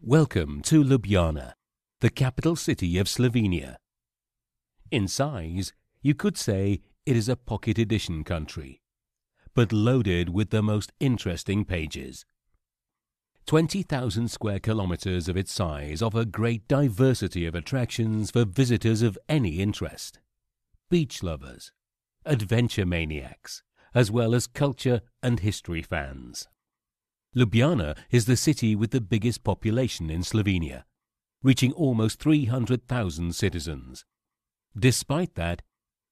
Welcome to Ljubljana, the capital city of Slovenia. In size, you could say it is a pocket edition country, but loaded with the most interesting pages. 20,000 square kilometers of its size offer great diversity of attractions for visitors of any interest. Beach lovers, adventure maniacs, as well as culture and history fans. Ljubljana is the city with the biggest population in Slovenia, reaching almost 300,000 citizens. Despite that,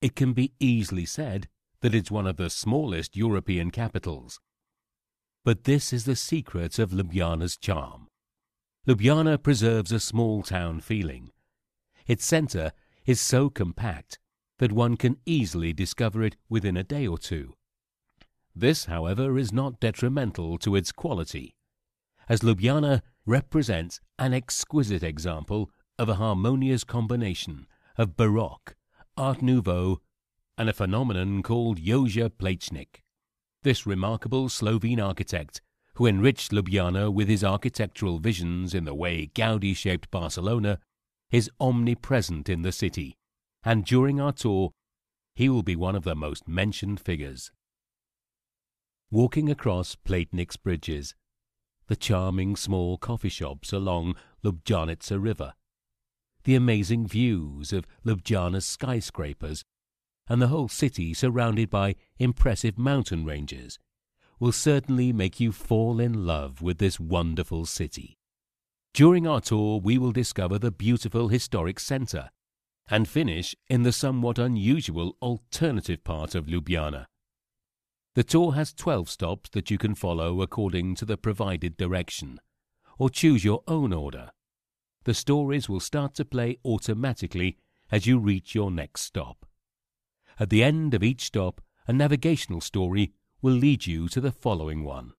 it can be easily said that it's one of the smallest European capitals. But this is the secret of Ljubljana's charm. Ljubljana preserves a small town feeling. Its center is so compact that one can easily discover it within a day or two. This, however, is not detrimental to its quality, as Ljubljana represents an exquisite example of a harmonious combination of Baroque, Art Nouveau, and a phenomenon called Jože Plečnik. This remarkable Slovene architect, who enriched Ljubljana with his architectural visions in the way Gaudi shaped Barcelona, is omnipresent in the city, and during our tour, he will be one of the most mentioned figures walking across Plečnik's bridges, the charming small coffee shops along Ljubljanica River, the amazing views of Ljubljana's skyscrapers, and the whole city surrounded by impressive mountain ranges, will certainly make you fall in love with this wonderful city. During our tour, we will discover the beautiful historic centre and finish in the somewhat unusual alternative part of Ljubljana the tour has 12 stops that you can follow according to the provided direction, or choose your own order. The stories will start to play automatically as you reach your next stop. At the end of each stop, a navigational story will lead you to the following one.